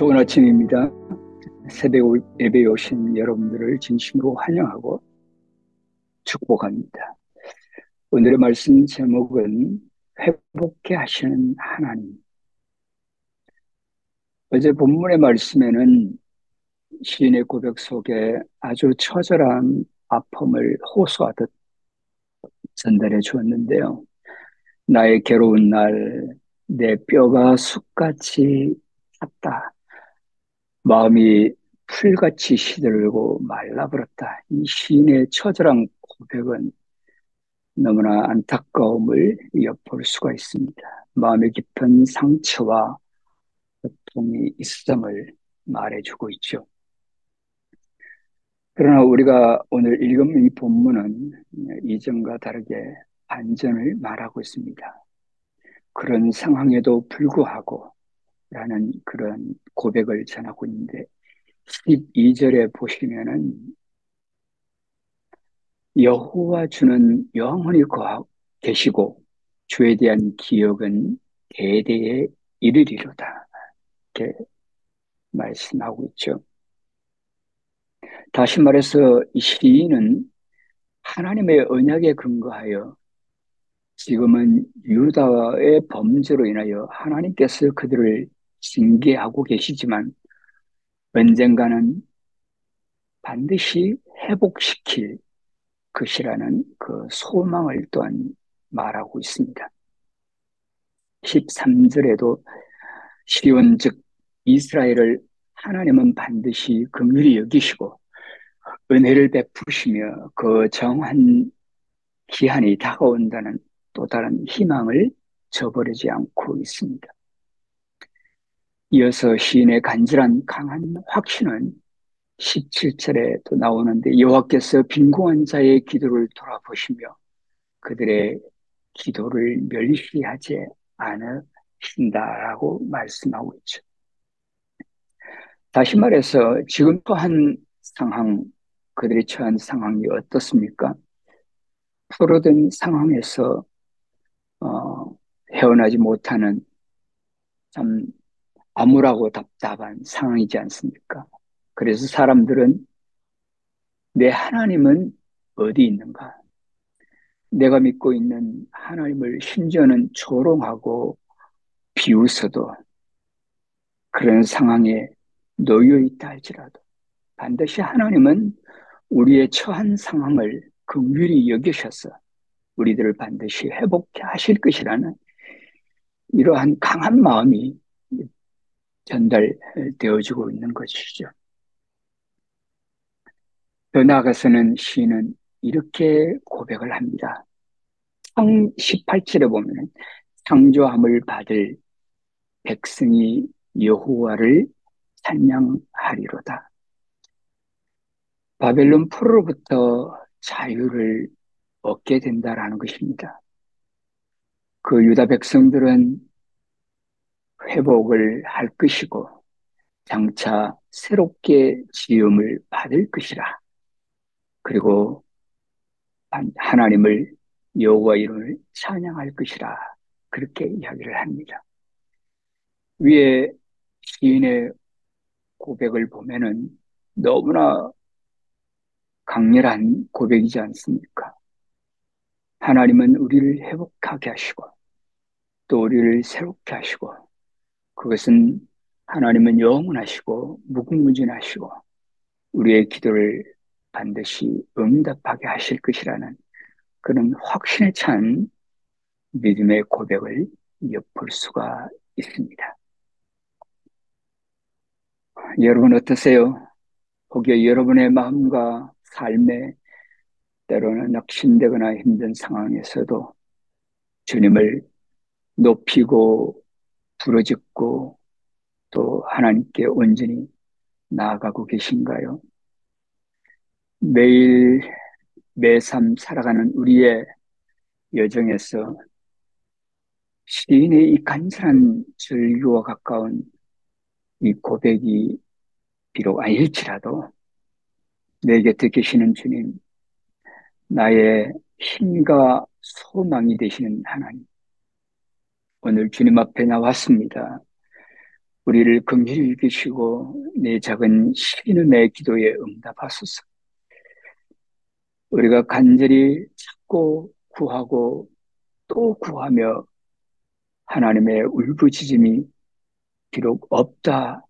좋은 아침입니다. 새벽 예배에 오신 여러분들을 진심으로 환영하고 축복합니다. 오늘의 말씀 제목은 회복케 하시는 하나님. 어제 본문의 말씀에는 시인의 고백 속에 아주 처절한 아픔을 호소하듯 전달해 주었는데요. 나의 괴로운 날, 내 뼈가 쑥같이 탔다. 마음이 풀같이 시들고 말라버렸다. 이 시인의 처절한 고백은 너무나 안타까움을 엿볼 수가 있습니다. 마음의 깊은 상처와 고통이 있음을 말해주고 있죠. 그러나 우리가 오늘 읽은 이 본문은 이전과 다르게 반전을 말하고 있습니다. 그런 상황에도 불구하고 라는 그런 고백을 전하고 있는데 12절에 보시면은 여호와 주는 영원히 계시고 주에 대한 기억은 대대에 이르리로다 이렇게 말씀하고 있죠. 다시 말해서 이 시인은 하나님의 언약에 근거하여 지금은 유다의 범죄로 인하여 하나님께서 그들을 징계하고 계시지만 언젠가는 반드시 회복시킬 것이라는 그 소망을 또한 말하고 있습니다. 13절에도 시온 즉 이스라엘을 하나님은 반드시 긍휼히 여기시고 은혜를 베푸시며 그 정한 기한이 다가온다는 또 다른 희망을 저버리지 않고 있습니다. 이어서 시인의 간절한 강한 확신은 17절에 또 나오는데 여호와께서 빈궁한 자의 기도를 돌아보시며 그들의 기도를 멸시하지 않으신다라고 말씀하고 있죠. 다시 말해서 지금 또한 상황, 그들이 처한 상황이 어떻습니까? 풀어든 상황에서 어, 헤어나지 못하는 참 암울하고 답답한 상황이지 않습니까? 그래서 사람들은 내 하나님은 어디 있는가? 내가 믿고 있는 하나님을 심지어는 조롱하고 비웃어도 그런 상황에 놓여 있다 할지라도 반드시 하나님은 우리의 처한 상황을 긍휼히 여기셔서 우리들을 반드시 회복해 하실 것이라는 이러한 강한 마음이 전달되어지고 있는 것이죠. 더 나아가서는 시인은 이렇게 고백을 합니다. 상 18절에 보면 창조함을 받을 백성이 여호와를 찬양하리로다. 바벨론 포로로부터 자유를 얻게 된다라는 것입니다. 그 유다 백성들은 회복을 할 것이고 장차 새롭게 지음을 받을 것이라. 그리고 하나님을 여호와 이름을 찬양할 것이라. 그렇게 이야기를 합니다. 위에 시인의 고백을 보면은 너무나 강렬한 고백이지 않습니까? 하나님은 우리를 회복하게 하시고 또 우리를 새롭게 하시고 그것은 하나님은 영원하시고 무궁무진하시고 우리의 기도를 반드시 응답하게 하실 것이라는 그런 확신에 찬 믿음의 고백을 엿볼 수가 있습니다. 여러분 어떠세요? 혹여 여러분의 마음과 삶에 때로는 낙심되거나 힘든 상황에서도 주님을 높이고 부르짖고 또 하나님께 온전히 나아가고 계신가요? 매일 매삼 살아가는 우리의 여정에서 시인의 이 간절한 절규와 가까운 이 고백이 비록 아닐지라도 내 곁에 계시는 주님, 나의 힘과 소망이 되시는 하나님, 오늘 주님 앞에 나왔습니다. 우리를 긍휼히 여기시고 내 작은 신음의 기도에 응답하소서. 우리가 간절히 찾고 구하고 또 구하며 하나님의 울부짖음이 비록 없다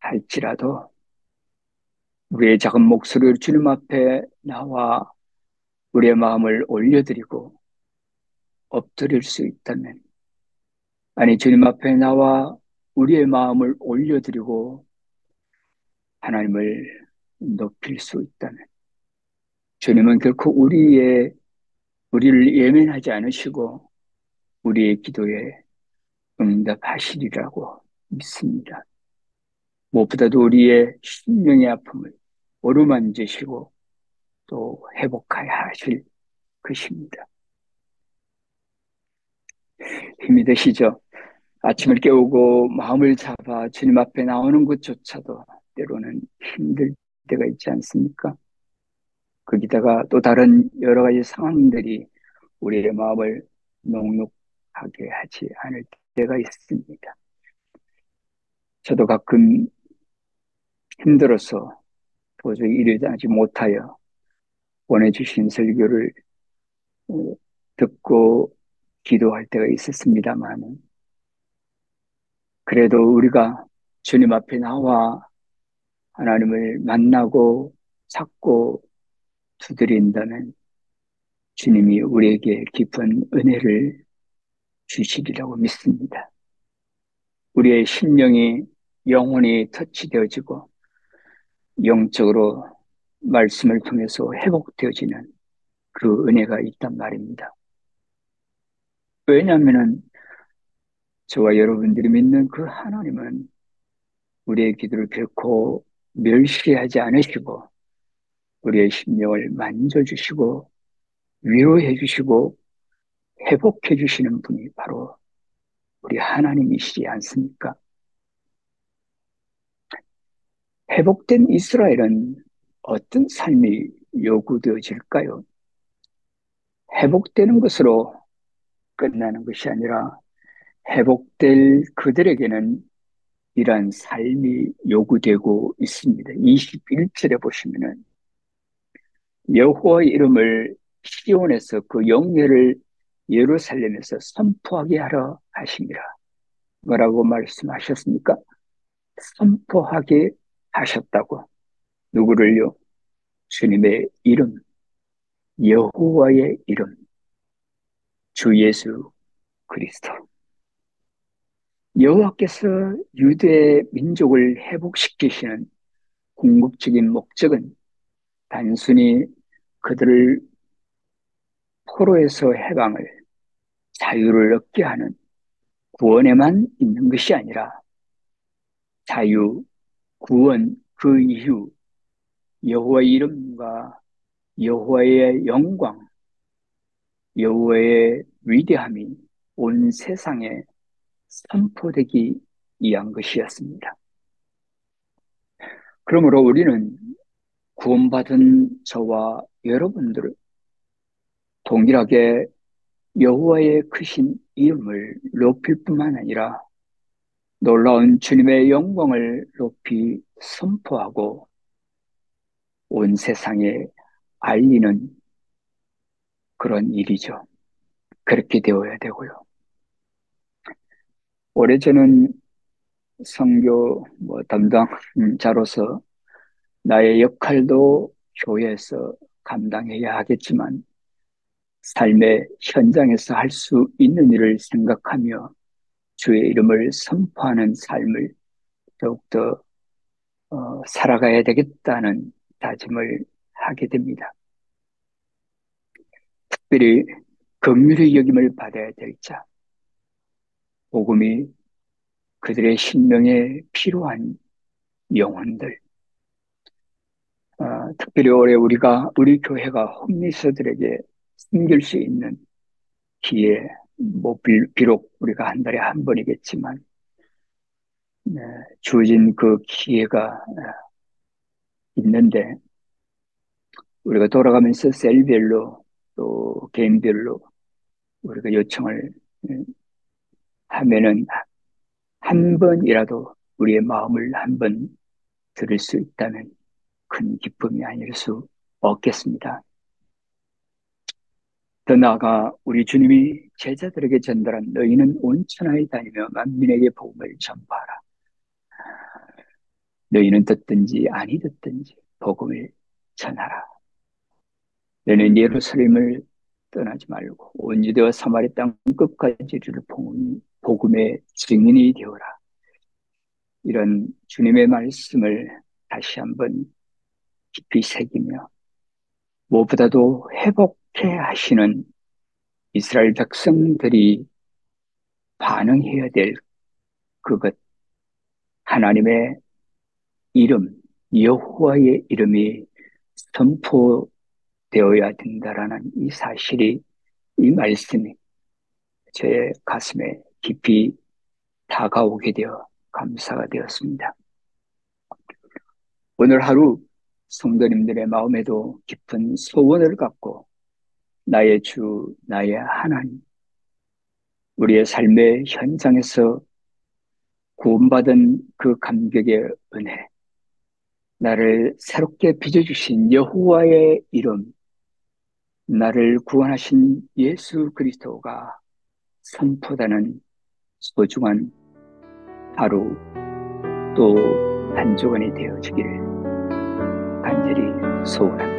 할지라도 우리의 작은 목소리를 주님 앞에 나와 우리의 마음을 올려드리고 엎드릴 수 있다면 아니 주님 앞에 나와 우리의 마음을 올려드리고 하나님을 높일 수 있다면 주님은 결코 우리의 우리를 예면하지 않으시고 우리의 기도에 응답하시리라고 믿습니다. 무엇보다도 우리의 심령의 아픔을 어루만지시고 또 회복하여 하실 것입니다. 힘이 되시죠? 아침을 깨우고 마음을 잡아 주님 앞에 나오는 것조차도 때로는 힘들 때가 있지 않습니까? 거기다가 또 다른 여러 가지 상황들이 우리의 마음을 녹록하게 하지 않을 때가 있습니다. 저도 가끔 힘들어서 도저히 이르지 못하여 보내주신 설교를 어, 듣고 기도할 때가 있었습니다만, 그래도 우리가 주님 앞에 나와 하나님을 만나고 찾고 두드린다면 주님이 우리에게 깊은 은혜를 주시리라고 믿습니다. 우리의 심령이 영혼이 터치되어지고 영적으로 말씀을 통해서 회복되어지는 그 은혜가 있단 말입니다. 왜냐하면 저와 여러분들이 믿는 그 하나님은 우리의 기도를 결코 멸시하지 않으시고 우리의 심령을 만져주시고 위로해 주시고 회복해 주시는 분이 바로 우리 하나님이시지 않습니까? 회복된 이스라엘은 어떤 삶이 요구되어질까요? 회복되는 것으로 끝나는 것이 아니라 회복될 그들에게는 이러한 삶이 요구되고 있습니다. 21절에 보시면은 여호와의 이름을 시온에서 그 영예를 예루살렘에서 선포하게 하러 하십니다. 뭐라고 말씀하셨습니까? 선포하게 하셨다고. 누구를요? 주님의 이름, 여호와의 이름, 주 예수 그리스도. 여호와께서 유대 민족을 회복시키시는 궁극적인 목적은 단순히 그들을 포로에서 해방을 자유를 얻게 하는 구원에만 있는 것이 아니라 자유, 구원 그 이후 여호와의 이름과 여호와의 영광, 여호와의 위대함이 온 세상에 선포되기 위한 것이었습니다. 그러므로 우리는 구원받은 저와 여러분들을 동일하게 여호와의 크신 이름을 높일 뿐만 아니라 놀라운 주님의 영광을 높이 선포하고 온 세상에 알리는 그런 일이죠. 그렇게 되어야 되고요. 오래전은 성교 뭐 담당자로서 나의 역할도 교회에서 감당해야 하겠지만 삶의 현장에서 할 수 있는 일을 생각하며 주의 이름을 선포하는 삶을 더욱더 어, 살아가야 되겠다는 다짐을 하게 됩니다. 특별히 긍휼의 여김을 받아야 될 자, 복음이 그들의 신명에 필요한 영혼들, 어, 특별히 올해 우리가 우리 교회가 홈리서들에게 숨길 수 있는 기회, 뭐 비록 우리가 한 달에 한 번이겠지만 네, 주어진 그 기회가 어, 있는데 우리가 돌아가면서 셀별로 또 개인별로 우리가 요청을 예, 하면은 한 번이라도 우리의 마음을 한 번 들을 수 있다면 큰 기쁨이 아닐 수 없겠습니다. 더 나아가 우리 주님이 제자들에게 전달한 너희는 온 천하에 다니며 만민에게 복음을 전파하라. 너희는 듣든지 아니 듣든지 복음을 전하라. 너는 예루살렘을 떠나지 말고 온 유대와 사마리 땅 끝까지를 복음의 증인이 되어라. 이런 주님의 말씀을 다시 한번 깊이 새기며 무엇보다도 회복해 하시는 이스라엘 백성들이 반응해야 될 그것 하나님의 이름 여호와의 이름이 선포 되어야 된다라는 이 사실이 이 말씀이 제 가슴에 깊이 다가오게 되어 감사가 되었습니다. 오늘 하루 성도님들의 마음에도 깊은 소원을 갖고 나의 주, 나의 하나님, 우리의 삶의 현장에서 구원받은 그 감격의 은혜, 나를 새롭게 빚어주신 여호와의 이름, 나를 구원하신 예수 그리스도가 선포되는 소중한 하루 또한 주간이 되어지기를 간절히 소원합니다.